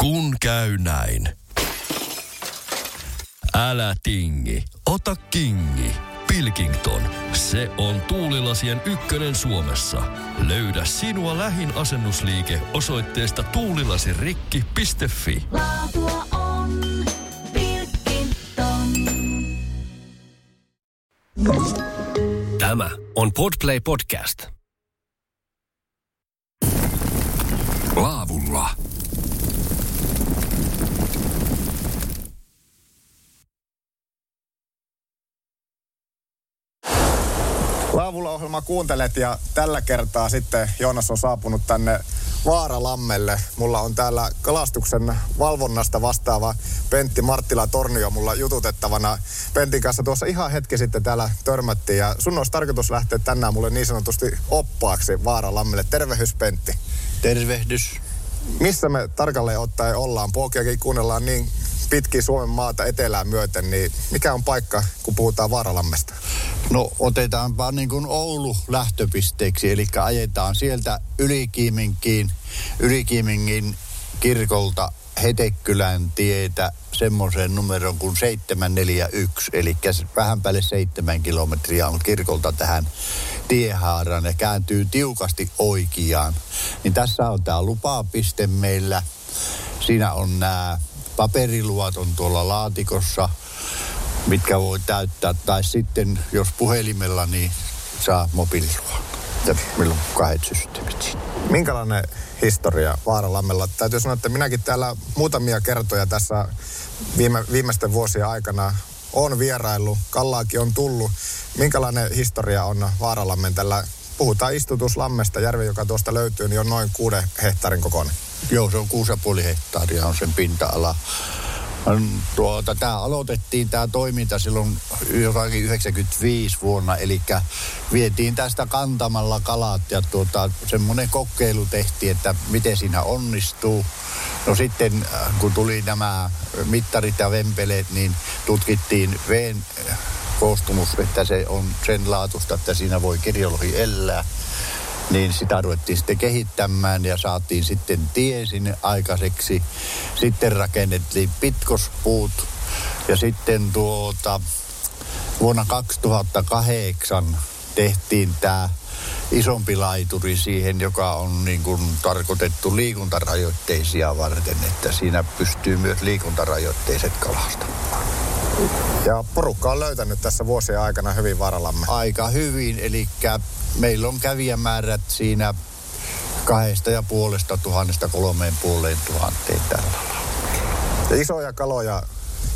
Kun käy näin. Älä tingi, ota kingi. Pilkington, se on tuulilasien ykkönen Suomessa. Löydä sinua lähin asennusliike osoitteesta tuulilasirikki.fi. Laatua on Pilkington. Tämä on Podplay Podcast. Laavulla. Laavulla ohjelma kuuntelet ja tällä kertaa sitten Joonas on saapunut tänne Vaaralammelle. Mulla on täällä kalastuksen valvonnasta vastaava Pentti Marttila Tornio mulla jututettavana. Pentin kanssa tuossa ihan hetki sitten täällä törmättiin ja sun olisi tarkoitus lähteä tänään mulle niin sanotusti oppaaksi Vaaralammelle. Tervehys Pentti. Tervehdys. Missä me tarkalleen ottaen ollaan? Pokeakin kuunnellaan niin pitkin Suomen maata etelään myöten, niin mikä on paikka, kun puhutaan Vaaralammesta? No otetaanpa niin kuin Oulu lähtöpisteeksi, eli ajetaan sieltä Ylikiiminkiin, Ylikiimingin kirkolta Hetekylän tietä semmoiseen numeroon kuin 741, eli vähän päälle seitsemän kilometriä on kirkolta tähän tiehaaraan ja kääntyy tiukasti oikeaan. Niin tässä on tämä lupapiste meillä. Siinä on nämä paperiluvat on tuolla laatikossa, mitkä voi täyttää. Tai sitten, jos puhelimella, niin saa mobiililuvan. Ja meillä on kahdet systeemit. Minkälainen historia Vaaralammella? Täytyy sanoa, että minäkin täällä muutamia kertoja tässä viime, viimeisten vuosien aikana on vierailu. Kallaakin on tullut. Minkälainen historia on Vaaralammen tällä? Puhutaan istutuslammesta. Järvi, joka tuosta löytyy, niin on noin kuuden hehtaarin kokoinen. Joo, se on 6,5 hehtaaria on sen pinta-ala. Tuota, tämä aloitettiin tämä toiminta silloin jotakin 95 vuonna, eli vietiin tästä kantamalla kalat ja tuota, semmoinen kokeilu tehtiin, että miten siinä onnistuu. No sitten äh, kun tuli nämä mittarit ja vempeleet, niin tutkittiin veen koostumus, että se on sen laatusta, että siinä voi kirjolohi elää niin sitä ruvettiin sitten kehittämään ja saatiin sitten tie sinne aikaiseksi. Sitten rakennettiin pitkospuut ja sitten tuota, vuonna 2008 tehtiin tämä isompi laituri siihen, joka on niin kuin tarkoitettu liikuntarajoitteisia varten, että siinä pystyy myös liikuntarajoitteiset kalastamaan. Ja porukka on löytänyt tässä vuosien aikana hyvin varallamme. Aika hyvin, eli meillä on kävijämäärät siinä kahdesta ja puolesta tuhannesta kolmeen puoleen tuhanteen tällä lailla. Isoja kaloja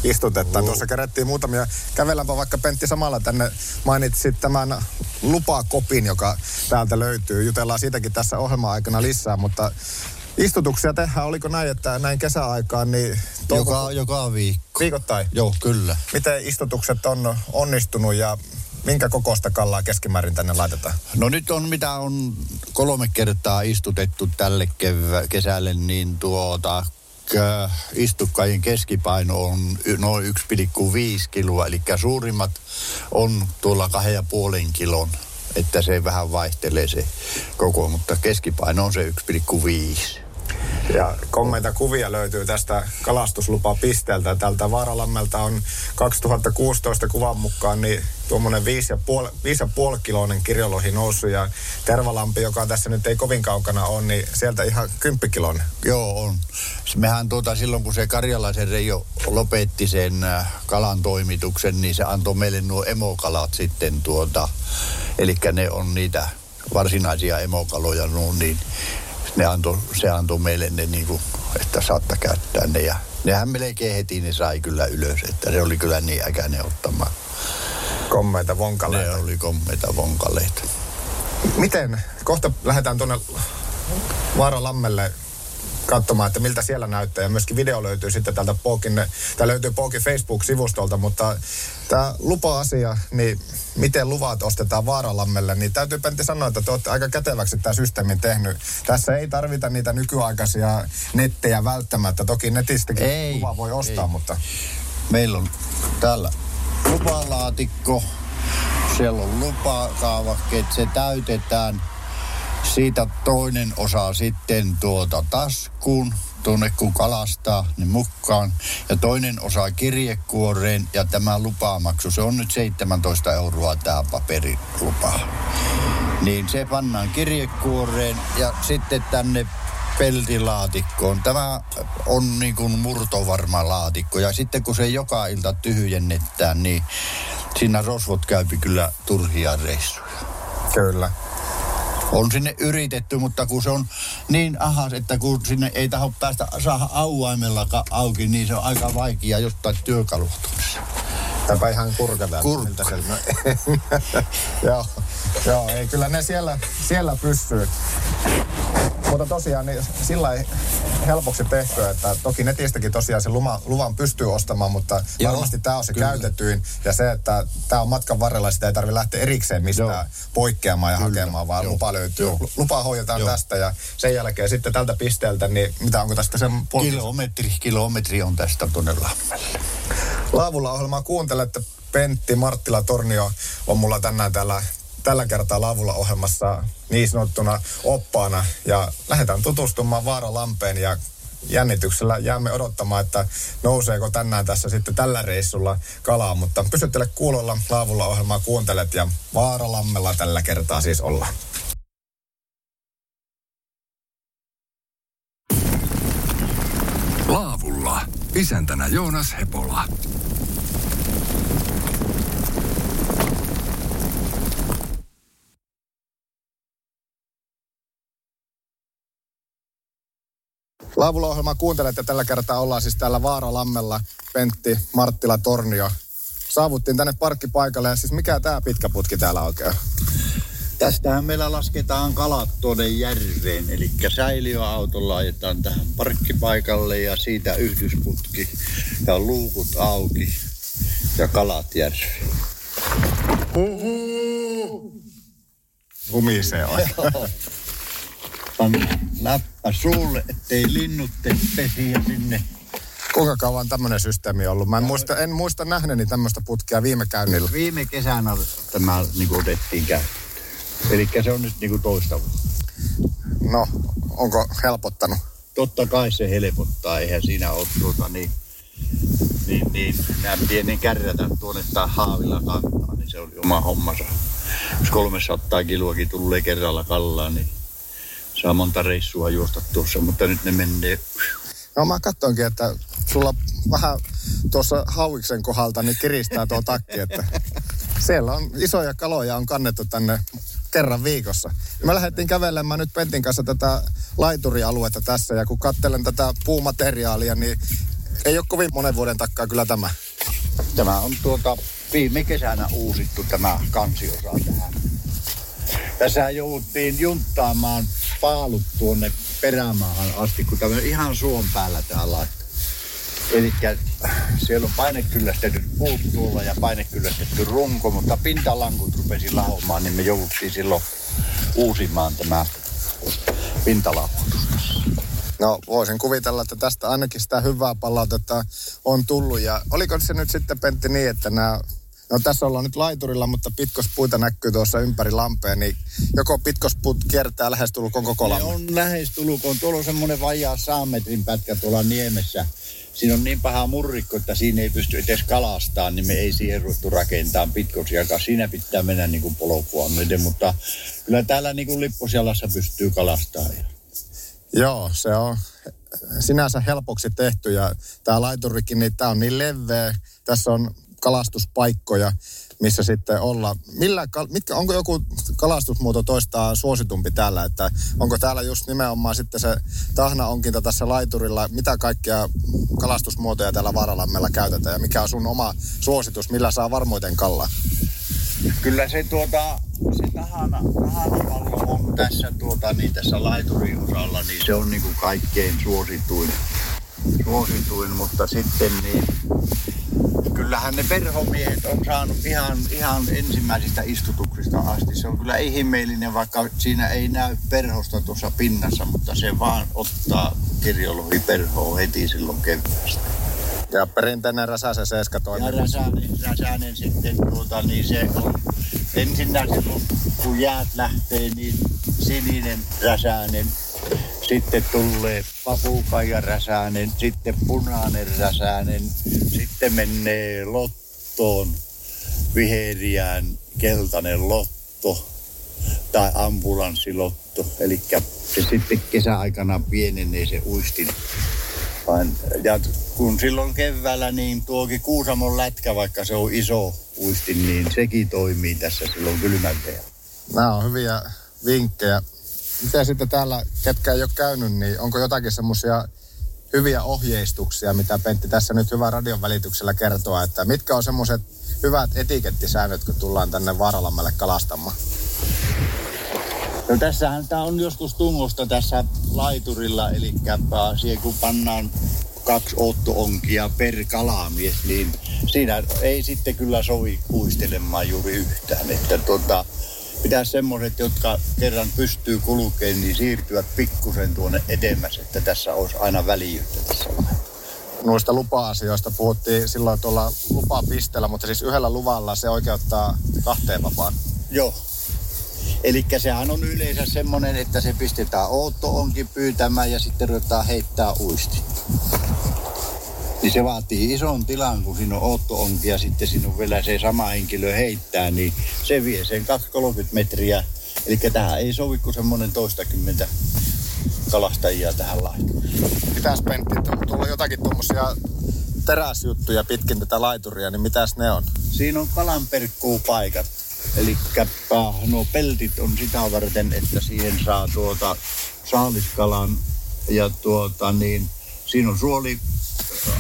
istutetaan. Tuossa kerättiin muutamia. Kävelläänpä vaikka Pentti samalla tänne. Mainitsit tämän lupakopin, joka täältä löytyy. Jutellaan siitäkin tässä ohjelma-aikana lisää, mutta istutuksia tehdään. Oliko näin, että näin kesäaikaan, niin... Joka, joka viikko. Viikoittain? Joo, kyllä. Miten istutukset on onnistunut ja minkä kokoista kallaa keskimäärin tänne laitetaan? No nyt on mitä on kolme kertaa istutettu tälle kevä, kesälle, niin tuota istukkaiden keskipaino on noin 1,5 kiloa, eli suurimmat on tuolla kahden ja puolen kilon, että se vähän vaihtelee se koko, mutta keskipaino on se 1,5. Ja kommeita kuvia löytyy tästä kalastuslupapisteeltä. Tältä Vaaralammelta on 2016 kuvan mukaan niin tuommoinen 5,5 kiloinen kirjolohi noussut ja Tervalampi, joka tässä nyt ei kovin kaukana ole, niin sieltä ihan 10 kilon. Joo, on. Mehän tuota, silloin kun se Karjalaisen Reijo lopetti sen äh, kalan toimituksen, niin se antoi meille nuo emokalat sitten tuota, eli ne on niitä varsinaisia emokaloja, nuo, niin ne antoi, se antoi meille ne niin kuin, että saatta käyttää ne ja nehän melkein heti ne sai kyllä ylös, että se oli kyllä niin äkäinen ottamaan. Kommeita Ne vonkaleita. oli kommeita vonkaleita. Miten, kohta lähdetään tuonne Vaaralammelle katsomaan, että miltä siellä näyttää. Ja myöskin video löytyy sitten täältä Pookin, tämä löytyy Pookin Facebook-sivustolta, mutta tämä lupa-asia, niin miten luvat ostetaan Vaaralammelle, niin täytyy Pentti sanoa, että te olette aika käteväksi tämä systeemin tehnyt. Tässä ei tarvita niitä nykyaikaisia nettejä välttämättä. Toki netistäkin Ei, luva voi ostaa, ei. mutta Meillä on täällä lupalaatikko, siellä on lupakaavakkeet, se täytetään. Siitä toinen osa sitten tuota taskuun tuonne kun kalastaa, niin mukaan. Ja toinen osa kirjekuoreen ja tämä lupamaksu, se on nyt 17 euroa tämä paperilupa. Niin se pannaan kirjekuoreen ja sitten tänne peltilaatikkoon. Tämä on niin kuin murtovarma laatikko ja sitten kun se joka ilta tyhjennetään, niin siinä rosvot käypi kyllä turhia reissuja. Kyllä. On sinne yritetty, mutta kun se on niin ahas, että kun sinne ei taho päästä saada auaimellakaan auki, niin se on aika vaikea jostain työkaluhtumassa. Täpä ihan kurkata. Kurkku. joo, joo, ei kyllä ne siellä, siellä pysyy. Mutta tosiaan niin sillä ei helpoksi tehty, että toki netistäkin tosiaan se luma, luvan pystyy ostamaan, mutta Joo, varmasti tämä on se kyllä. käytetyin. Ja se, että tämä on matkan varrella, sitä ei tarvitse lähteä erikseen mistään Joo. poikkeamaan ja Kyllä. hakemaan, vaan Joo. lupa löytyy. Joo. Lupa hoidetaan Joo. tästä ja sen jälkeen sitten tältä pisteeltä, niin mitä onko tästä sen puoli- Kilometri, kilometri on tästä tuonne Lammelle. Laavulla ohjelmaa kuuntelette. Pentti Marttila Tornio on mulla tänään täällä tällä kertaa Laavulla ohjelmassa niin sanottuna oppaana. Ja lähdetään tutustumaan Vaara Lampeen ja jännityksellä jäämme odottamaan, että nouseeko tänään tässä sitten tällä reissulla kalaa. Mutta pysyttele kuulolla Laavulla ohjelmaa kuuntelet ja Vaaralammella tällä kertaa siis ollaan. Laavulla. Isäntänä Joonas Hepola. Laavulla ohjelmaa kuuntelet ja tällä kertaa ollaan siis täällä Vaaralammella, Pentti, Marttila, Tornio. Saavuttiin tänne parkkipaikalle ja siis mikä tämä pitkä putki täällä oikein? Tästähän meillä lasketaan kalat tuonne järveen, eli säiliöautolla ajetaan tähän parkkipaikalle ja siitä yhdysputki ja luukut auki ja kalat järveen. Humisee. Panna läppä suulle, ettei linnut tee pesiä sinne. Kuinka kauan tämmöinen systeemi on ollut? Mä en muista, en muista nähneeni tämmöistä putkea viime käynnillä. Viime kesänä tämä niin otettiin käyttöön. Eli se on nyt niin kuin toista vuotta. No, onko helpottanut? Totta kai se helpottaa, eihän siinä ole tuota niin, niin, niin nämä pienen kärrätä tuonne tai haavilla kantaa, niin se oli oma hommansa. Jos 300 kiloakin tulee kerralla kallaan, niin saa monta reissua juosta tuossa, mutta nyt ne menee. No mä katsoinkin, että sulla vähän tuossa hauiksen kohdalta niin kiristää tuo takki, että siellä on isoja kaloja on kannettu tänne kerran viikossa. Me lähdettiin kävelemään nyt Pentin kanssa tätä laiturialuetta tässä ja kun katselen tätä puumateriaalia, niin ei ole kovin monen vuoden takaa kyllä tämä. Tämä on tuota viime kesänä uusittu tämä kansiosa tähän. Tässä jouduttiin junttaamaan paalut tuonne perämaahan asti, kun tämä ihan suon päällä tämä laitto. Eli siellä on painekyllästetyt puut tuolla ja painekyllästetty runko, mutta pintalankut rupesi lahomaan, niin me jouduttiin silloin uusimaan tämä pintalauhoitus. No voisin kuvitella, että tästä ainakin sitä hyvää palautetta on tullut. Ja oliko se nyt sitten Pentti niin, että nämä No tässä ollaan nyt laiturilla, mutta pitkospuita näkyy tuossa ympäri lampea, niin joko pitkospuut kiertää lähestulkoon koko Ne lammen. on lähestulkoon. Tuolla on semmoinen vajaa saametrin pätkä tuolla niemessä. Siinä on niin paha murrikko, että siinä ei pysty edes kalastaa, niin me ei siihen ruvettu rakentamaan pitkosiakaan. Siinä pitää mennä niin kuin polkua myöten, mutta kyllä täällä niin kuin Lipposjalassa pystyy kalastamaan. Joo, se on sinänsä helpoksi tehty ja tämä laiturikin, niin tämä on niin leveä. Tässä on kalastuspaikkoja, missä sitten olla. Millä, mitkä, onko joku kalastusmuoto toistaa suositumpi täällä, että onko täällä just nimenomaan sitten se tahnaonkinta tässä laiturilla, mitä kaikkia kalastusmuotoja täällä Vaaralammella käytetään? Ja mikä on sun oma suositus, millä saa varmoiten kallaa? Kyllä se tuota, se tahana, tahanapallo on tässä tuota, niin tässä laiturin osalla, niin se on niin kuin kaikkein suosituin, suosituin, mutta sitten niin kyllähän ne perhomiehet on saanut ihan, ihan ensimmäisistä istutuksista asti. Se on kyllä ihmeellinen, vaikka siinä ei näy perhosta tuossa pinnassa, mutta se vaan ottaa kirjolohi perhoa heti silloin keväästä. Ja perinteinen räsäsen seiska Ja toimii. räsänen, räsänen sitten tuota, niin se on ensinnä silloin, kun jäät lähtee, niin sininen räsänen Sitten tulee papukaija räsänen, sitten punainen räsänen, sitten menee lottoon viheriään keltainen lotto tai ambulanssilotto. Eli se sitten kesäaikana pienenee se uistin. Ja kun silloin keväällä, niin tuokin Kuusamon lätkä, vaikka se on iso uistin, niin sekin toimii tässä silloin kylmän vielä. Nämä on hyviä vinkkejä. Miten sitten täällä, ketkä ei ole käynyt, niin onko jotakin semmoisia hyviä ohjeistuksia, mitä Pentti tässä nyt hyvän radion välityksellä kertoa, että mitkä on semmoiset hyvät etikettisäännöt, kun tullaan tänne Vaaralammelle kalastamaan? No tässähän tämä on joskus tungosta tässä laiturilla, eli siihen kun pannaan kaksi ottoonkia per kalamies, niin siinä ei sitten kyllä sovi kuistelemaan juuri yhtään. Että tota, pitäisi semmoiset, jotka kerran pystyy kulkemaan, niin siirtyvät pikkusen tuonne edemmäs, että tässä olisi aina väljyyttä tässä. Noista lupa-asioista puhuttiin silloin tuolla lupapisteellä, mutta siis yhdellä luvalla se oikeuttaa kahteen vapaan. Joo. Eli sehän on yleensä semmoinen, että se pistetään Ootto onkin pyytämään ja sitten ruvetaan heittää uisti. Niin se vaatii ison tilan, kun siinä on Ootto onkin ja sitten siinä on vielä se sama henkilö heittää, niin se vie sen 2-30 metriä. Eli tähän ei sovi kuin semmoinen toistakymmentä kalastajia tähän laituun. Pitäis Pentti, tu- tulla jotakin tuommoisia teräsjuttuja pitkin tätä laituria, niin mitäs ne on? Siinä on kalanperkkuupaikat. Eli nuo peltit on sitä varten, että siihen saa tuota saaliskalan ja tuota niin, siinä on suoli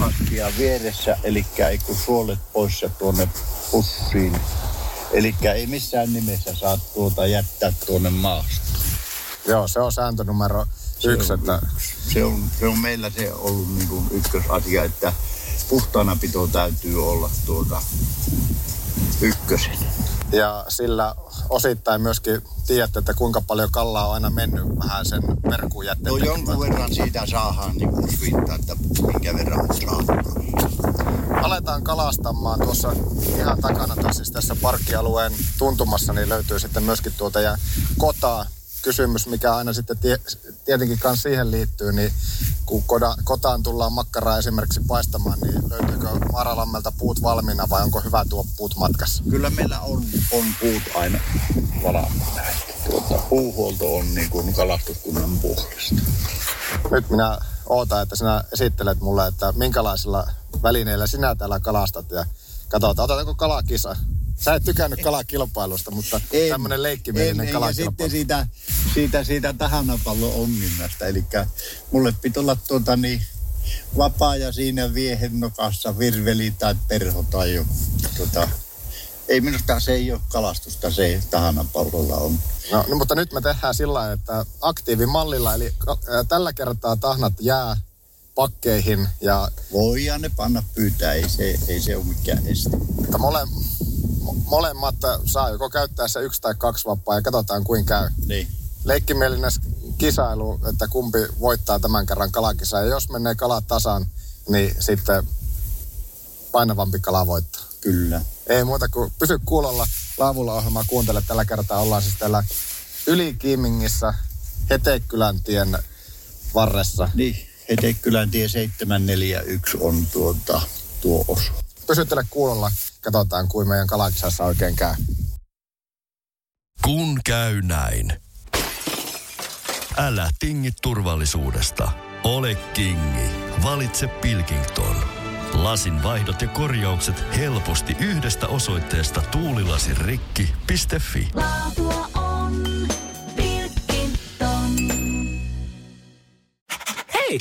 astia vieressä, eli ei kun suolet pois ja tuonne pussiin. Eli ei missään nimessä saa tuota jättää tuonne maastoon. Joo, se on sääntö numero Se yksi, on että Se on, se on meillä se ollut niin kuin ykkösasia, että puhtaana pito täytyy olla tuota ykkösen. Ja sillä osittain myöskin tiedätte, että kuinka paljon kallaa on aina mennyt vähän sen verkkuun No jonkun verran siitä saadaan niin kuin sviittaa, että minkä verran saatu. Aletaan kalastamaan tuossa ihan takana, tai siis tässä parkkialueen tuntumassa, niin löytyy sitten myöskin tuota ja kotaa kysymys, mikä aina sitten tie, tietenkin kanssa siihen liittyy, niin kun koda, kotaan tullaan makkaraa esimerkiksi paistamaan, niin löytyykö Maaralammelta puut valmiina vai onko hyvä tuo puut matkassa? Kyllä meillä on, on puut aina valmiina. Tuota, puuhuolto on niin kuin kalastuskunnan puolesta. Nyt minä ootan, että sinä esittelet mulle, että minkälaisilla välineillä sinä täällä kalastat ja katsotaan, otetaanko kalakisa. Sä et tykännyt kalakilpailusta, mutta tämmöinen leikkimielinen en, ja kalakilpailu. sitten siitä, siitä, siitä tahanapallon onninnasta. Eli mulle piti olla tuota niin, vapaa ja siinä viehen nokassa virveli tai perho tai joku. Tuota, ei minusta se ei ole kalastusta, se tahanapallolla on. No, no, mutta nyt me tehdään sillä että aktiivimallilla, eli tällä kertaa tahnat jää pakkeihin ja Voidaan ne panna pyytää, ei se, ei se ole mikään este. että mole, mo- molemmat saa joko käyttää se yksi tai kaksi vappaa ja katsotaan kuin käy. Niin. Leikkimielinen kisailu, että kumpi voittaa tämän kerran kalakisa. Ja jos menee kalat tasan, niin sitten painavampi kala voittaa. Kyllä. Ei muuta kuin pysy kuulolla. Laavulla ohjelmaa kuuntele. Tällä kertaa ollaan siis täällä Ylikiimingissä Hetekylän tien varressa. Niin, Hetekylän tie 741 on tuota, tuo osa. Pysyttele kuulolla. Katsotaan, kuin meidän kalakisassa oikein käy. Kun käy näin. Älä tingi turvallisuudesta. Ole kingi. Valitse Pilkington. Lasin vaihdot ja korjaukset helposti yhdestä osoitteesta tuulilasirikki.fi. Laatua on Pilkington. Hei!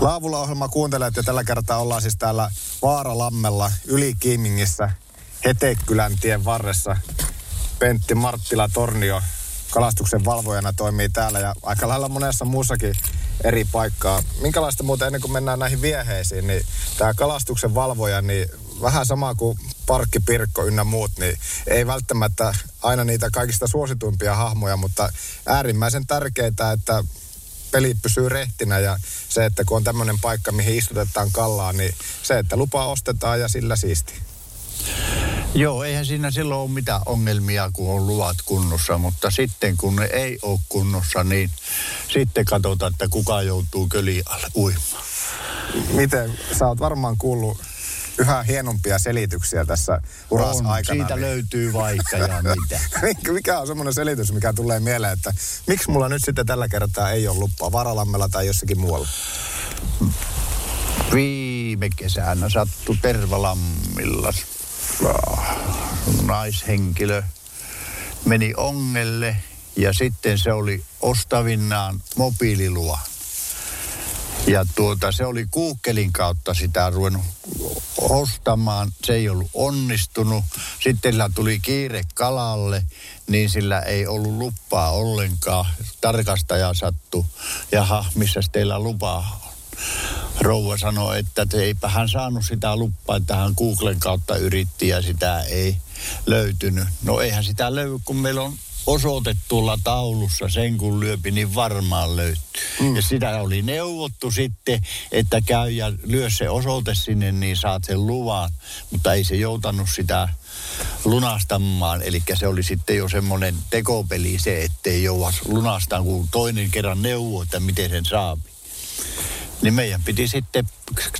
Laavulla ohjelma kuuntelet ja tällä kertaa ollaan siis täällä Vaaralammella Yli Kiimingissä Hetekylän tien varressa. Pentti Marttila Tornio kalastuksen valvojana toimii täällä ja aika lailla monessa muussakin eri paikkaa. Minkälaista muuten ennen kuin mennään näihin vieheisiin, niin tämä kalastuksen valvoja, niin vähän sama kuin Parkki Pirkko ynnä muut, niin ei välttämättä aina niitä kaikista suosituimpia hahmoja, mutta äärimmäisen tärkeää, että peli pysyy rehtinä ja se, että kun on tämmöinen paikka, mihin istutetaan kallaa, niin se, että lupa ostetaan ja sillä siisti. Joo, eihän siinä silloin ole mitään ongelmia, kun on luvat kunnossa, mutta sitten kun ne ei ole kunnossa, niin sitten katsotaan, että kuka joutuu köli alle uimaan. Miten, sä oot varmaan kuullut yhä hienompia selityksiä tässä uras On, aikana. siitä niin- löytyy vaikka ja mitä. Mikä- Mikä on semmoinen selitys, mikä tulee mieleen, että miksi mulla nyt sitten tällä kertaa ei ole luppaa Varalammella tai jossakin muualla? Viime kesänä sattui Tervalammilla naishenkilö meni ongelle ja sitten se oli ostavinnaan mobiililuva. Ja tuota, se oli kuukkelin kautta sitä ruvennut ostamaan. Se ei ollut onnistunut. Sitten sillä tuli kiire kalalle, niin sillä ei ollut lupaa ollenkaan. Tarkastaja sattu. Jaha, missä teillä lupa on? Rouva sanoi, että eipä hän saanut sitä luppaa, että hän Googlen kautta yritti ja sitä ei löytynyt. No eihän sitä löydy, kun meillä on osoite tuolla taulussa, sen kun lyöpi, niin varmaan löytyy. Mm. Ja sitä oli neuvottu sitten, että käy ja lyö se osoite sinne, niin saat sen luvan. Mutta ei se joutanut sitä lunastamaan, eli se oli sitten jo semmoinen tekopeli se, ettei jouda lunastamaan, kun toinen kerran neuvoo, että miten sen saapi. Niin meidän piti sitten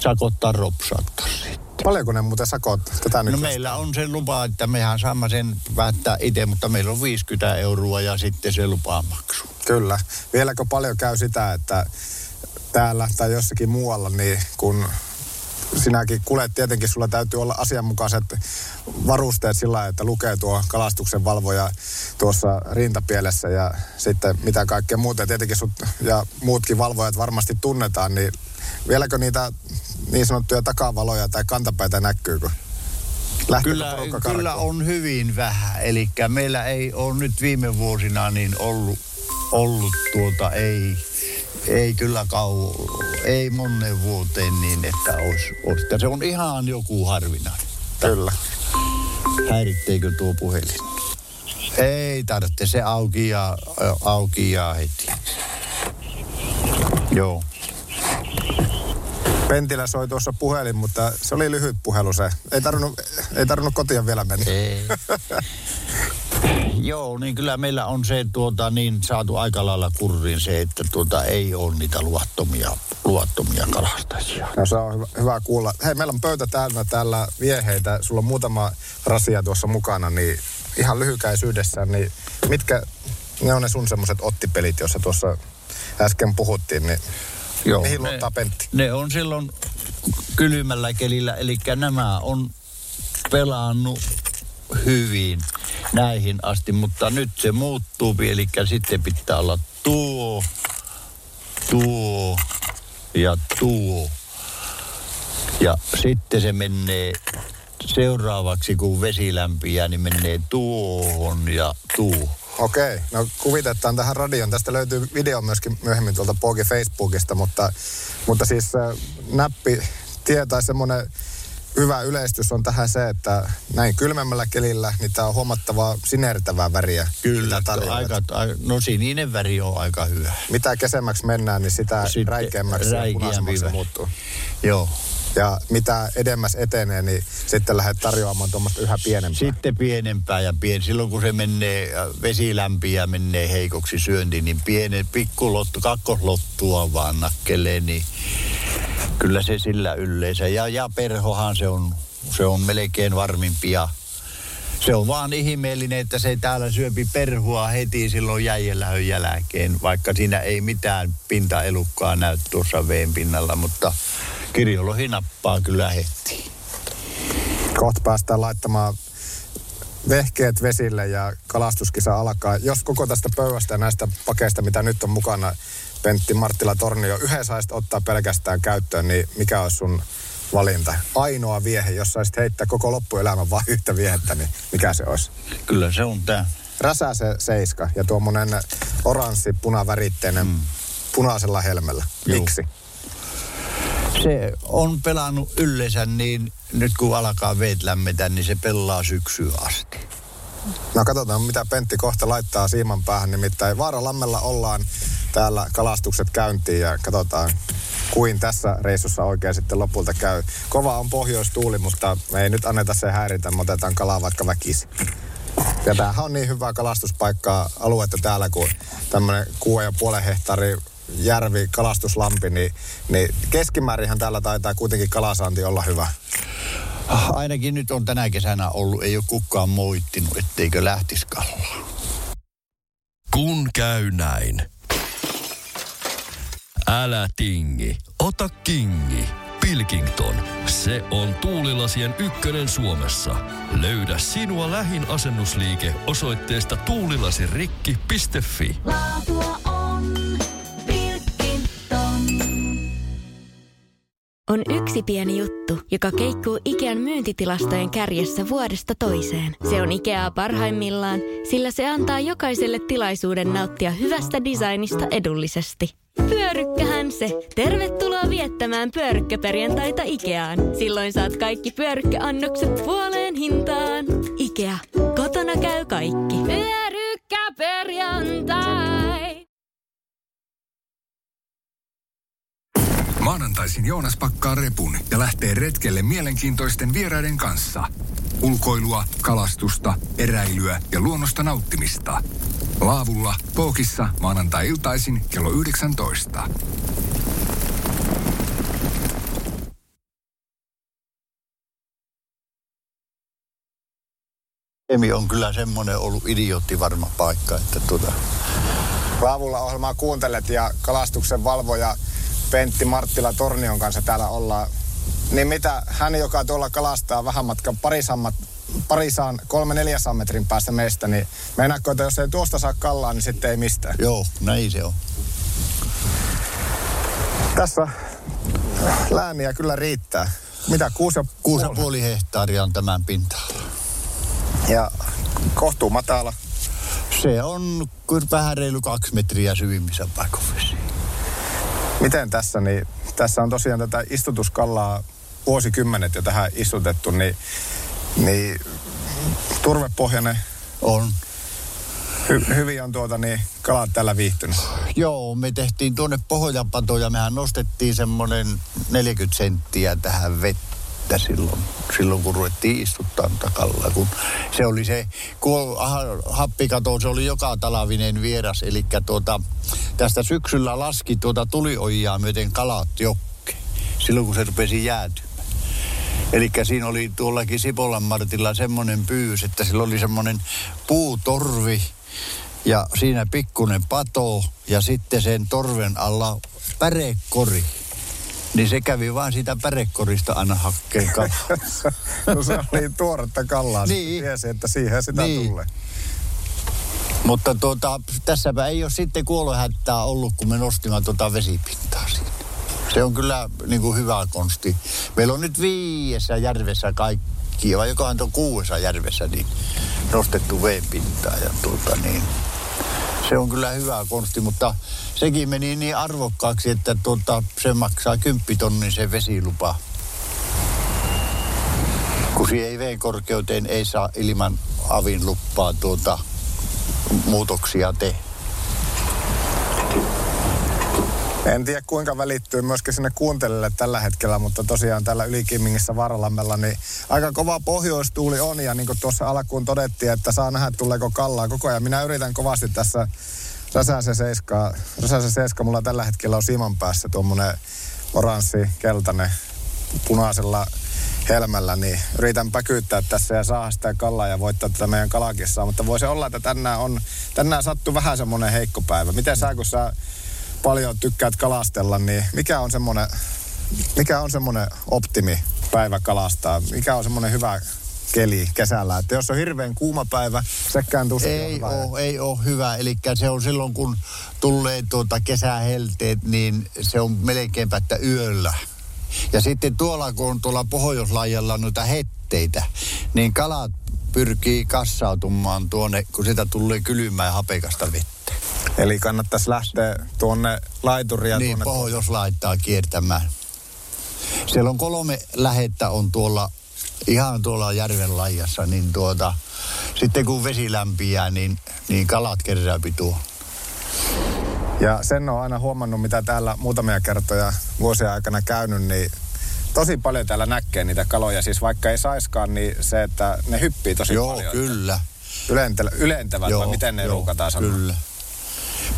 sakottaa ropsauttaa siitä. Paljonko ne muuten sakot tätä nyt? No meillä on se lupa, että mehän saamme sen päättää itse, mutta meillä on 50 euroa ja sitten se lupamaksu. Kyllä. Vieläkö paljon käy sitä, että täällä tai jossakin muualla, niin kun sinäkin kulet, tietenkin sulla täytyy olla asianmukaiset varusteet sillä että lukee tuo kalastuksen valvoja tuossa rintapielessä ja sitten mitä kaikkea muuta. Tietenkin sut ja muutkin valvojat varmasti tunnetaan, niin vieläkö niitä niin sanottuja takavaloja tai kantapäitä näkyy, kun Kyllä, kyllä on hyvin vähän. Eli meillä ei ole nyt viime vuosina niin ollut, ollut tuota, ei, ei kyllä kau, ei monen vuoteen niin, että olisi, olisi. Ja se on ihan joku harvinainen. Kyllä. Häiritteekö tuo puhelin? Ei tarvitse, se auki ja, auki ja heti. Joo. Pentilä soi tuossa puhelin, mutta se oli lyhyt puhelu se. Ei tarvinnut, ei tarvinnut kotiin vielä mennä. Ei. Joo, niin kyllä meillä on se tuota, niin saatu aika lailla kurriin se, että tuota, ei ole niitä luvattomia, luvattomia kalastajia. No se on hyvä, hyvä kuulla. Hei, meillä on pöytä täynnä täällä vieheitä. Sulla on muutama rasia tuossa mukana, niin ihan lyhykäisyydessä, niin mitkä ne on ne sun semmoiset ottipelit, joissa tuossa äsken puhuttiin, niin Joo, mihin luottaa Pentti? Ne on silloin kylmällä kelillä, eli nämä on pelannut hyvin näihin asti, mutta nyt se muuttuu, eli sitten pitää olla tuo, tuo ja tuo. Ja sitten se menee seuraavaksi, kun vesi lämpiää, niin menee tuohon ja tuo. Okei, no kuvitetaan tähän radioon. Tästä löytyy video myöskin myöhemmin tuolta Pogi Facebookista, mutta, mutta siis äh, näppi tie tai semmoinen hyvä yleistys on tähän se, että näin kylmemmällä kelillä, niin tämä on huomattavaa sinertävää väriä. Kyllä, aika, no sininen väri on aika hyvä. Mitä kesemmäksi mennään, niin sitä Sitten räikeämmäksi ja punaisemmaksi muuttuu. Joo. Ja mitä edemmäs etenee, niin sitten lähdet tarjoamaan tuommoista yhä pienempää. Sitten pienempää ja pien. Silloin kun se menee, vesi lämpiää ja menee heikoksi syönti, niin pienen pikkulottu, kakkoslottua vaan nakkelee, niin kyllä se sillä yleensä. Ja, ja perhohan se on, se on melkein varmimpia. Se on vaan ihmeellinen, että se täällä syöpi perhua heti silloin jäijelähön jälkeen, vaikka siinä ei mitään pintaelukkaa näy tuossa veen pinnalla, mutta kirjolohi nappaa kyllä heti. Kohta päästään laittamaan vehkeet vesille ja kalastuskisa alkaa. Jos koko tästä pöydästä ja näistä pakeista, mitä nyt on mukana, Pentti Marttila Tornio, yhden saisit ottaa pelkästään käyttöön, niin mikä olisi sun valinta? Ainoa viehe, jos saisit heittää koko loppuelämän vain yhtä viehettä, niin mikä se olisi? Kyllä se on tämä. Räsää se seiska ja tuommoinen oranssi punaväritteinen mm. punaisella helmellä. Juu. Miksi? Se on pelannut yleensä niin, nyt kun alkaa veet lämmetä, niin se pelaa syksyyn asti. No katsotaan, mitä Pentti kohta laittaa siiman päähän. Nimittäin Vaaralammella ollaan täällä kalastukset käyntiin ja katsotaan, kuin tässä reissussa oikein sitten lopulta käy. Kova on pohjoistuuli, mutta me ei nyt anneta se häiritä, me otetaan kalaa vaikka väkisi. Ja tämähän on niin hyvää kalastuspaikkaa aluetta täällä, kun tämmöinen 6,5 hehtaari järvi, kalastuslampi, niin, niin keskimäärinhän täällä taitaa kuitenkin kalasaanti olla hyvä. Ah, Ainakin nyt on tänä kesänä ollut, ei ole kukaan moittinut, etteikö lähtisi kallaan. Kun käy näin. Älä tingi, ota kingi. Pilkington, se on tuulilasien ykkönen Suomessa. Löydä sinua lähin asennusliike osoitteesta tuulilasirikki.fi. Laatua on Pilkington. On yksi pieni juttu, joka keikkuu Ikean myyntitilastojen kärjessä vuodesta toiseen. Se on Ikeaa parhaimmillaan, sillä se antaa jokaiselle tilaisuuden nauttia hyvästä designista edullisesti. Pyörykkähän se! Tervetuloa viettämään pyörykkäperjantaita Ikeaan. Silloin saat kaikki pyörykkäannokset puoleen hintaan. Ikea, kotona käy kaikki. Pyörykkäperjantai! Maanantaisin Joonas pakkaa repun ja lähtee retkelle mielenkiintoisten vieraiden kanssa. Ulkoilua, kalastusta, eräilyä ja luonnosta nauttimista. Laavulla, Pookissa, maanantai-iltaisin kello 19. Emi on kyllä semmoinen ollut idiootti varma paikka, että tuota, Laavulla ohjelmaa kuuntelet ja kalastuksen valvoja Pentti Marttila Tornion kanssa täällä ollaan. Niin mitä hän, joka tuolla kalastaa vähän matkan parisammat, parisaan kolme neljäsaan metrin päästä meistä, niin meinaatko, että jos ei tuosta saa kallaa, niin sitten ei mistään. joo, näin se on. Tässä lääniä kyllä riittää. Mitä, kuusi ja Kuusi ja puoli? puoli hehtaaria on tämän pinta-ala. Ja kohtuu matala. Se on kyllä vähän reilu kaksi metriä syvimmissä paikoissa. Miten tässä, niin tässä on tosiaan tätä istutuskallaa vuosikymmenet jo tähän istutettu, niin, niin turvepohjainen On. hy, hyvin on tuota niin kalat tällä viihtynyt. Joo, me tehtiin tuonne pohjapato ja mehän nostettiin semmoinen 40 senttiä tähän vettä silloin, silloin kun ruvettiin istuttaa takalla. Kun se oli se, kun happikato, se oli joka talavinen vieras. Eli tuota, tästä syksyllä laski tuota tuliojaa myöten kalat jokke, silloin kun se rupesi jäätymään. Eli siinä oli tuollakin Sipolan Martilla semmoinen pyys, että sillä oli semmoinen puutorvi ja siinä pikkunen pato ja sitten sen torven alla pärekori. Niin se kävi vaan siitä pärekorista aina hakkeen. No se oli tuoretta kallaa. Niin. Tiesi, että siihen sitä Niin. tulee. Mutta tuota, tässäpä ei ole sitten kuolohättää ollut, kun me nostimme tuota vesipintaa siitä. Se on kyllä niin kuin hyvä konsti. Meillä on nyt viidessä järvessä kaikki, vai jokohan tuon kuudessa järvessä, niin nostettu veenpintaa. Ja tuota, niin, se on kyllä hyvä konsti, mutta sekin meni niin arvokkaaksi, että tuota, se maksaa 10 tonnin se vesilupa. Kun siihen ei veen korkeuteen ei saa ilman avin luppaa tuota, muutoksia tehdä. En tiedä kuinka välittyy myöskin sinne kuuntelijalle tällä hetkellä, mutta tosiaan täällä Ylikimmingissä Varalammella niin aika kova pohjoistuuli on ja niin kuin tuossa alkuun todettiin, että saa nähdä tuleeko kallaa koko ajan. Minä yritän kovasti tässä Räsäsen seiska, Räsäsen seiska mulla tällä hetkellä on siiman päässä tuommoinen oranssi, keltainen, punaisella helmällä, niin yritän päkyyttää tässä ja saada sitä kallaa ja voittaa tätä meidän kalakissaa. Mutta voisi olla, että tänään on, tänään sattuu vähän semmoinen heikko päivä. Miten sä, kun sä paljon tykkäät kalastella, niin mikä on semmoinen, mikä on semmoinen optimi päivä kalastaa? Mikä on semmoinen hyvä keli kesällä. Että jos on hirveän kuuma päivä, sekään tuskin on Ei hyvä. ole, ei ole hyvä. Eli se on silloin, kun tulee tuota kesähelteet, niin se on melkeinpä että yöllä. Ja sitten tuolla, kun on tuolla pohjoislajalla noita hetteitä, niin kalat pyrkii kassautumaan tuonne, kun sitä tulee kylmää ja hapekasta vettä. Eli kannattaisi lähteä tuonne laituria niin, tuonne pohjois laittaa kiertämään. Siellä on kolme lähettä on tuolla, ihan tuolla järven laijassa, niin tuota, sitten kun vesi lämpiää, niin, niin kalat kerääpi tuo. Ja sen on aina huomannut, mitä täällä muutamia kertoja vuosien aikana käynyt, niin tosi paljon täällä näkee niitä kaloja. Siis vaikka ei saiskaan, niin se, että ne hyppii tosi Joo, paljon. kyllä. Ylentele, ylentävät vai miten ne ruukataan sanoa? Kyllä.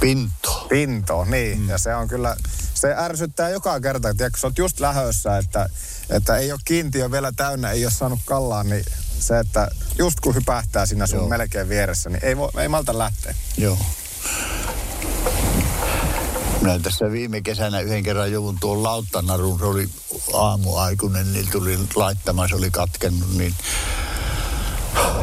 Pinto. Pinto, niin. Mm. Ja se on kyllä, se ärsyttää joka kerta. Tiedätkö, sä oot just lähössä, että, että ei ole kiintiö vielä täynnä, ei ole saanut kallaa, niin se, että just kun hypähtää siinä sun Joo. melkein vieressä, niin ei, voi, ei malta lähteä. Joo. Minä tässä viime kesänä yhden kerran joudun tuon lauttanarun, se oli aamuaikuinen, niin tuli laittamaan, se oli katkennut, niin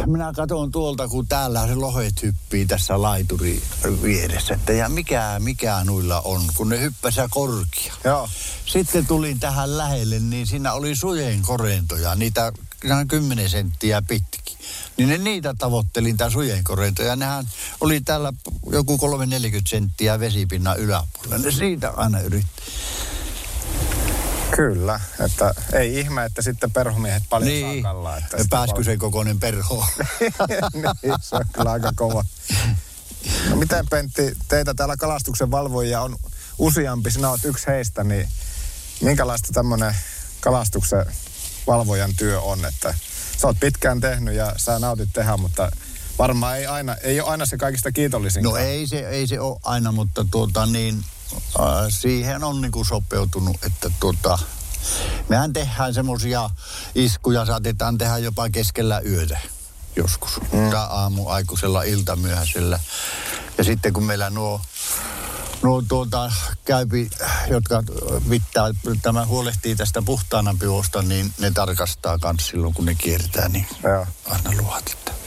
minä katson tuolta, kun täällä se lohet hyppii tässä laituri vieressä, että ja mikä, mikä nuilla on, kun ne hyppäsä korkia. Joo. Sitten tulin tähän lähelle, niin siinä oli sujen korentoja, niitä ihan 10 senttiä pitki. Niin ne niitä tavoittelin, tämä sujen korentoja. Nehän oli täällä joku 3-40 senttiä vesipinnan yläpuolella. Ne siitä aina yritti. Kyllä, että ei ihme, että sitten perhomiehet paljon Niin, saa kallaa. Että ja sitä pääskö sen kokoinen perho? niin, se on kyllä aika kova. No miten Pentti, teitä täällä kalastuksen valvojia on useampi, sinä olet yksi heistä, niin minkälaista tämmöinen kalastuksen valvojan työ on, että sä oot pitkään tehnyt ja sä nautit tehdä, mutta varmaan ei aina, ei ole aina se kaikista kiitollisin. No ei se, ei se ole aina, mutta tuota niin, siihen on niinku sopeutunut, että tuota, mehän tehdään semmoisia iskuja, saatetaan tehdä jopa keskellä yötä joskus. Mm. Tai aamuaikuisella iltamyöhäisellä. Ja sitten kun meillä nuo No tuota, käypi, jotka vittaa, tämä huolehtii tästä puhtaana piosta, niin ne tarkastaa myös silloin, kun ne kiertää, niin Joo. aina luvat. Että.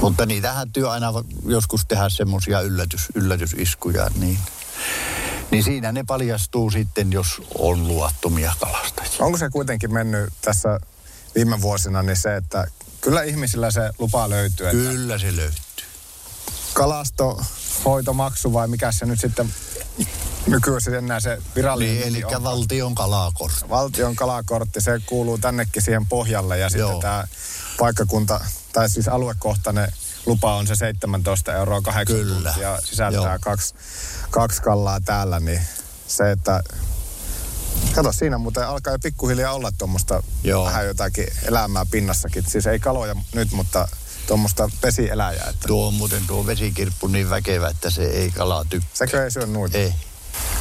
Mutta niitähän työ aina joskus tehdä semmoisia yllätys, yllätysiskuja, niin, niin siinä ne paljastuu sitten, jos on luvattomia kalastajia. Onko se kuitenkin mennyt tässä viime vuosina niin se, että kyllä ihmisillä se lupa löytyy, että Kyllä se löytyy. kalastohoitomaksu vai mikä se nyt sitten nykyisin enää se virallinen Niin, eli on? valtion kalakortti. Valtion kalakortti, se kuuluu tännekin siihen pohjalle ja sitten Joo. tämä paikkakunta, tai siis aluekohtainen lupa on se 17 euroa 8 Kyllä. ja sisältää Joo. kaksi, kaksi kallaa täällä, niin se, että Kato, siinä muuten alkaa jo pikkuhiljaa olla tuommoista Joo. vähän jotakin elämää pinnassakin. Siis ei kaloja nyt, mutta tuommoista pesieläjää. Että Tuo on muuten tuo vesikirppu niin väkevä, että se ei kalaa tykkää. sekö ei syö nuita? Ei.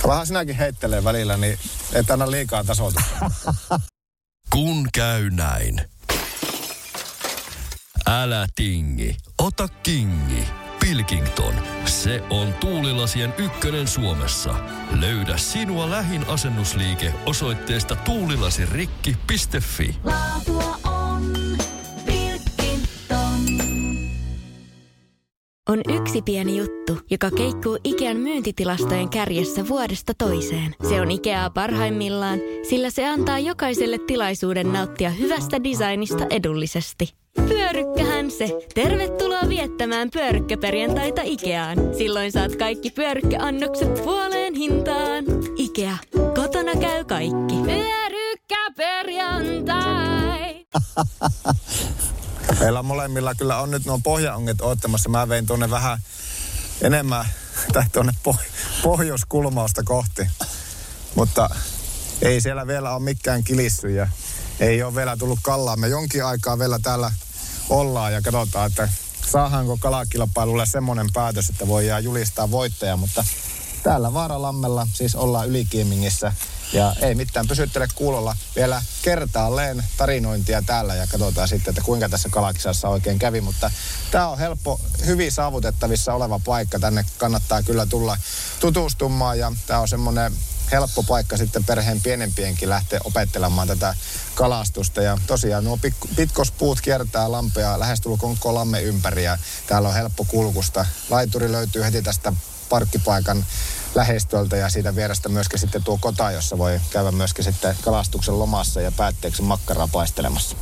Alahan sinäkin heittelee välillä, niin et anna liikaa tasoitusta. Kun käy näin. Älä tingi, ota kingi. Pilkington, se on tuulilasien ykkönen Suomessa. Löydä sinua lähin asennusliike osoitteesta tuulilasirikki.fi. Laatua on Pilkington. On yksi pieni juttu, joka keikkuu Ikean myyntitilastojen kärjessä vuodesta toiseen. Se on Ikeaa parhaimmillaan, sillä se antaa jokaiselle tilaisuuden nauttia hyvästä designista edullisesti. Pyörykkähän se! Tervetuloa viettämään pyörykkäperjantaita Ikeaan. Silloin saat kaikki pyörykkäannokset puoleen hintaan. Ikea, kotona käy kaikki. Pyörykkäperjantai! Meillä molemmilla kyllä on nyt nuo pohjaonget ottamassa. Mä vein tuonne vähän enemmän, tai tuonne poh- pohjoiskulmausta kohti. Mutta ei siellä vielä ole mikään kilissy ja ei ole vielä tullut kallaa. Me jonkin aikaa vielä täällä ollaan ja katsotaan, että saadaanko kalakilpailulle semmoinen päätös, että voidaan julistaa voittaja. Mutta täällä Vaaralammella siis ollaan Ylikiemingissä ja ei mitään pysyttele kuulolla vielä kertaalleen tarinointia täällä ja katsotaan sitten, että kuinka tässä kalakisassa oikein kävi. Mutta tämä on helppo, hyvin saavutettavissa oleva paikka. Tänne kannattaa kyllä tulla tutustumaan ja tämä on semmoinen helppo paikka sitten perheen pienempienkin lähteä opettelemaan tätä kalastusta. Ja tosiaan nuo pik- pitkospuut kiertää lampea lähestulkoon koko lamme ympäri ja täällä on helppo kulkusta. Laituri löytyy heti tästä parkkipaikan lähestöltä ja siitä vierestä myöskin sitten tuo kota, jossa voi käydä myöskin sitten kalastuksen lomassa ja päätteeksi makkaraa paistelemassa.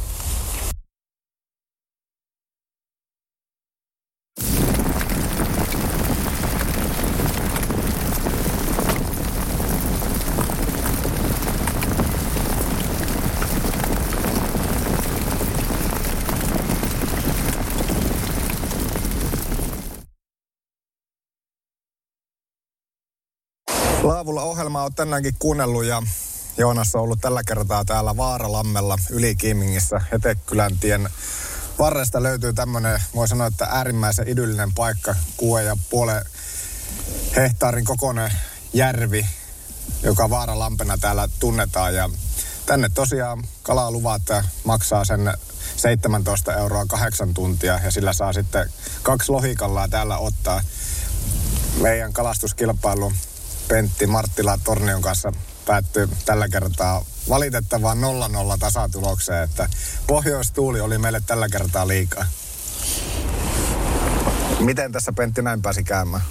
Laavulla ohjelmaa on tänäänkin kuunnellut ja Joonas on ollut tällä kertaa täällä Vaaralammella Ylikiimingissä Hetekylän tien varresta löytyy tämmöinen, voi sanoa, että äärimmäisen idyllinen paikka, kuue ja puolen hehtaarin kokoinen järvi, joka Vaaralampena täällä tunnetaan ja tänne tosiaan kalaluvat maksaa sen 17 euroa kahdeksan tuntia ja sillä saa sitten kaksi lohikallaa täällä ottaa. Meidän kalastuskilpailu Pentti Marttila Tornion kanssa päättyi tällä kertaa valitettavaan 0-0 tasatulokseen, että pohjoistuuli oli meille tällä kertaa liikaa. Miten tässä Pentti näin pääsi käymään?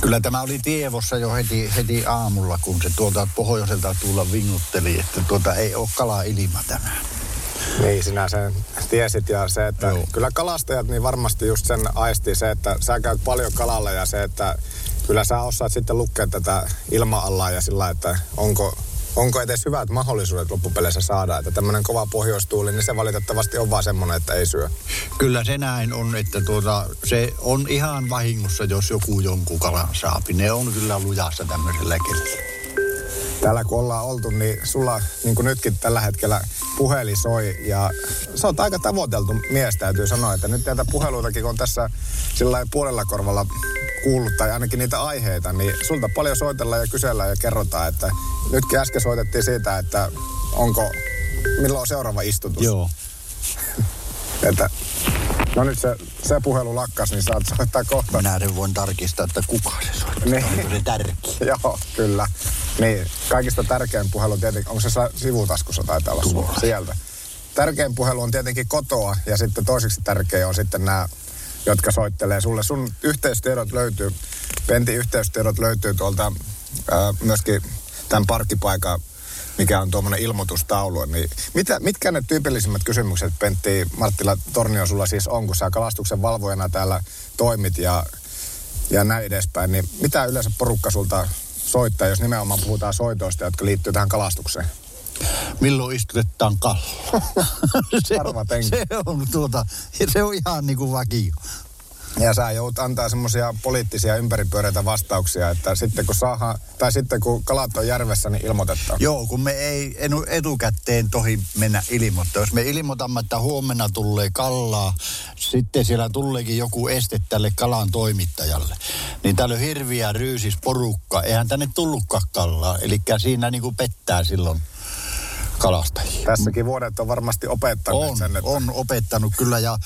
Kyllä tämä oli tievossa jo heti, heti aamulla, kun se tuolta pohjoiselta tuulla vingutteli, että tuota ei ole kala ilma tänään. Niin, sinä sen tiesit ja se, että Joo. kyllä kalastajat niin varmasti just sen aisti se, että sä käyt paljon kalalla ja se, että kyllä sä osaat sitten lukea tätä ilma ja sillä että onko, onko edes hyvät mahdollisuudet loppupeleissä saada. Että tämmöinen kova pohjoistuuli, niin se valitettavasti on vaan semmoinen, että ei syö. Kyllä se näin on, että tuota, se on ihan vahingossa, jos joku jonkun kalan saapi. Ne on kyllä lujassa tämmöisellä kelillä täällä kun ollaan oltu, niin sulla niin kuin nytkin tällä hetkellä puhelin soi ja sä oot aika tavoiteltu mies täytyy sanoa, että nyt näitä puheluitakin on tässä sillä puolella korvalla kuullut tai ainakin niitä aiheita, niin sulta paljon soitellaan ja kysellään ja kerrotaan, että nytkin äsken soitettiin siitä, että onko, milloin on seuraava istutus. Joo. että No nyt se, se puhelu lakkas, niin saat soittaa kohta. Minä voin tarkistaa, että kuka se soittaa. Niin. Onko se tärkeä? Joo, kyllä. Niin, kaikista tärkein puhelu tietenkin, onko se sivutaskussa taitaa olla Tuolla. sieltä. Tärkein puhelu on tietenkin kotoa ja sitten toiseksi tärkeä on sitten nämä, jotka soittelee sulle. Sun yhteystiedot löytyy, Pentin yhteystiedot löytyy tuolta ää, myöskin tämän parkkipaikan mikä on tuommoinen ilmoitustaulu. Niin mitä, mitkä ne tyypillisimmät kysymykset, Pentti Marttila Tornio, sulla siis on, kun sä kalastuksen valvojana täällä toimit ja, ja näin edespäin, niin mitä yleensä porukka sulta soittaa, jos nimenomaan puhutaan soitoista, jotka liittyy tähän kalastukseen? Milloin istutetaan kallo? se, on, se, on, tuota, se on ihan niin kuin vakio. Ja sä joudut antaa semmoisia poliittisia ympäripyöreitä vastauksia, että sitten kun saadaan, tai sitten kun kalat on järvessä, niin ilmoitetaan. Joo, kun me ei etukäteen tohi mennä ilmoittaa. Jos me ilmoitamme, että huomenna tulee kallaa, sitten siellä tuleekin joku este tälle kalan toimittajalle. Niin täällä on hirviä ryysis porukka. Eihän tänne tullutkaan kallaa. Eli siinä niin kuin pettää silloin kalastajia. Tässäkin vuodet on varmasti opettanut on, sen. Että... On opettanut kyllä ja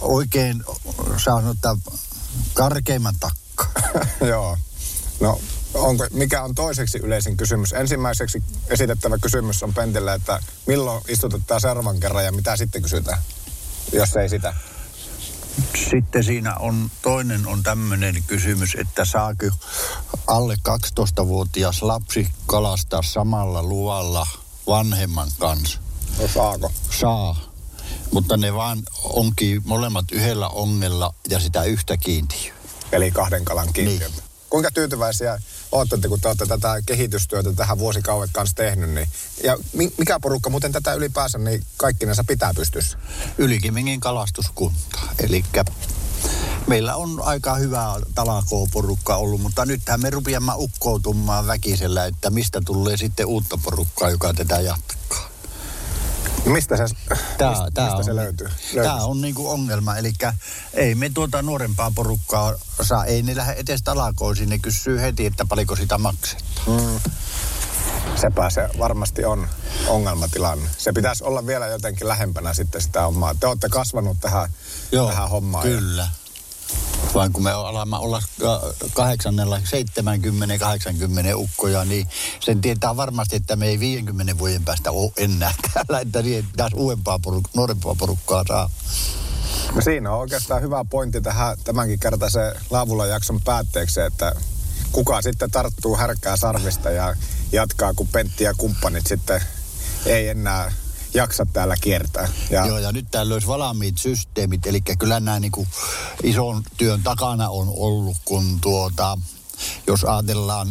oikein saa että karkeimman takka. Joo. No onko, mikä on toiseksi yleisin kysymys? Ensimmäiseksi esitettävä kysymys on Pentille, että milloin istutetaan seuraavan kerran ja mitä sitten kysytään, jos ei sitä? Sitten siinä on, toinen on tämmöinen kysymys, että saako alle 12-vuotias lapsi kalastaa samalla luvalla vanhemman kanssa. No saako? Saa. Mutta ne vaan onkin molemmat yhdellä ongella ja sitä yhtä kiintiöä. Eli kahden kalan kiintiö. Niin. Kuinka tyytyväisiä olette, kun te olette tätä kehitystyötä tähän vuosikauet kanssa tehnyt? Niin, ja mikä porukka muuten tätä ylipäänsä, niin kaikkinensa pitää pystyssä? Ylikimingin kalastuskunta. Eli meillä on aika hyvää talakoon-porukkaa ollut, mutta nythän me rupiamme ukkoutumaan väkisellä, että mistä tulee sitten uutta porukkaa, joka tätä jatkaa. Mistä se, tää, mistä, tää mistä on, se löytyy? Tämä on niinku ongelma, eli ei me tuota nuorempaa porukkaa saa, ei ne lähde edes talakoisiin, ne kysyy heti, että paljonko sitä maksetaan. Mm. Sepä se varmasti on ongelmatilanne. Se pitäisi olla vielä jotenkin lähempänä sitten sitä hommaa. Te olette kasvanut tähän, Joo, tähän hommaan. kyllä. Vaan kun me alamme olla 80, 70, 80 ukkoja, niin sen tietää varmasti, että me ei 50 vuoden päästä ole enää täällä, että niin pitäisi uudempaa poruk- nuorempaa porukkaa saa. No siinä on oikeastaan hyvä pointti tähän tämänkin kertaisen laavulla jakson päätteeksi, että kuka sitten tarttuu härkää sarvista ja jatkaa, kun Pentti ja kumppanit sitten ei enää jaksa täällä kiertää. Ja... Joo, ja nyt täällä olisi valmiit systeemit, eli kyllä nämä niin kuin ison työn takana on ollut, kun tuota, jos ajatellaan,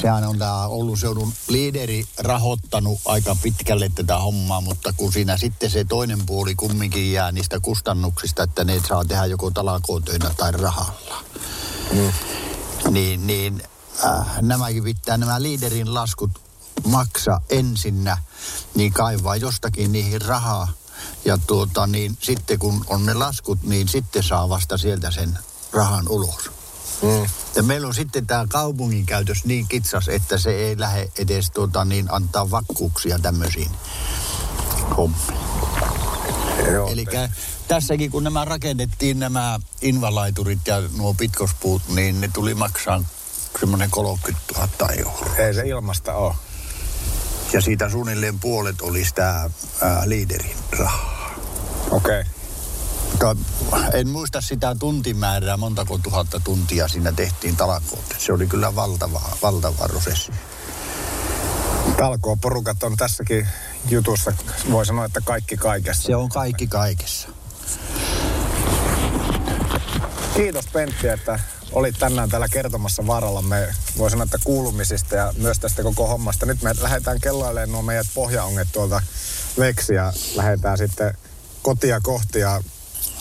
sehän on tämä Oulun seudun liideri rahoittanut aika pitkälle tätä hommaa, mutta kun siinä sitten se toinen puoli kumminkin jää niistä kustannuksista, että ne saa tehdä joko talakotöinä tai rahalla. Mm. Niin, niin äh, nämäkin pitää nämä liiderin laskut maksa ensinnä, niin kaivaa jostakin niihin rahaa. Ja tuota, niin sitten kun on ne laskut, niin sitten saa vasta sieltä sen rahan ulos. Mm. Ja meillä on sitten tämä kaupungin käytös niin kitsas, että se ei lähde edes tuota, niin antaa vakkuuksia tämmöisiin hommiin. Eli tässäkin kun nämä rakennettiin nämä invalaiturit ja nuo pitkospuut, niin ne tuli maksaa semmoinen 30 000 euroa. Ei se ilmasta ole. Ja siitä suunnilleen puolet oli sitä ää, liiderin rahaa. Okei. Okay. Mutta en muista sitä tuntimäärää, montako tuhatta tuntia siinä tehtiin talkoot. Se oli kyllä valtava, valtava prosessi. Talkooporukat on tässäkin jutussa, voi sanoa, että kaikki kaikessa. Se on kaikki kaikessa. Kiitos Pentti, että olit tänään täällä kertomassa vaarallamme, voi sanoa, että kuulumisista ja myös tästä koko hommasta. Nyt me lähdetään kelloilleen nuo meidät pohjaonget tuolta Veksiä. Lähdetään sitten kotia kohti ja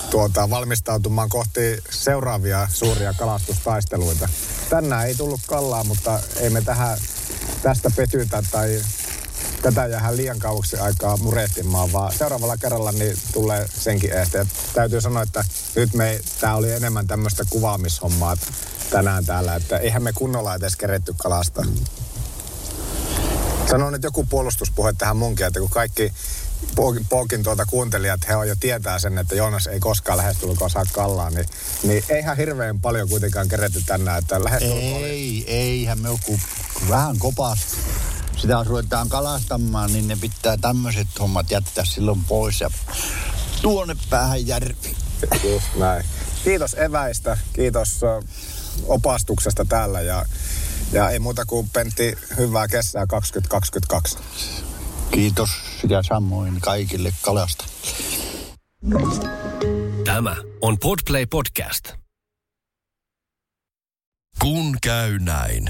tuota, valmistautumaan kohti seuraavia suuria kalastustaisteluita. Tänään ei tullut kallaa, mutta ei me tähän, tästä petytä tai tätä jää liian kauaksi aikaa murehtimaan, vaan seuraavalla kerralla niin tulee senkin eteen. Täytyy sanoa, että nyt me, tämä oli enemmän tämmöistä kuvaamishommaa tänään täällä, että eihän me kunnolla edes keretty kalasta. Sanon nyt joku puolustuspuhe tähän munkin, että kun kaikki Pookin tuota kuuntelijat, he on jo tietää sen, että Joonas ei koskaan lähestulkoon saa kallaa, niin, niin eihän hirveän paljon kuitenkaan keretty tänään, että lähestulkoon Ei, oli... eihän me joku vähän kopas sitä ruvetaan kalastamaan, niin ne pitää tämmöiset hommat jättää silloin pois ja tuonne päähän järvi. Just näin. Kiitos eväistä, kiitos opastuksesta täällä ja, ja ei muuta kuin Pentti, hyvää kesää 2022. Kiitos ja samoin kaikille kalasta. Tämä on Podplay Podcast. Kun käy näin.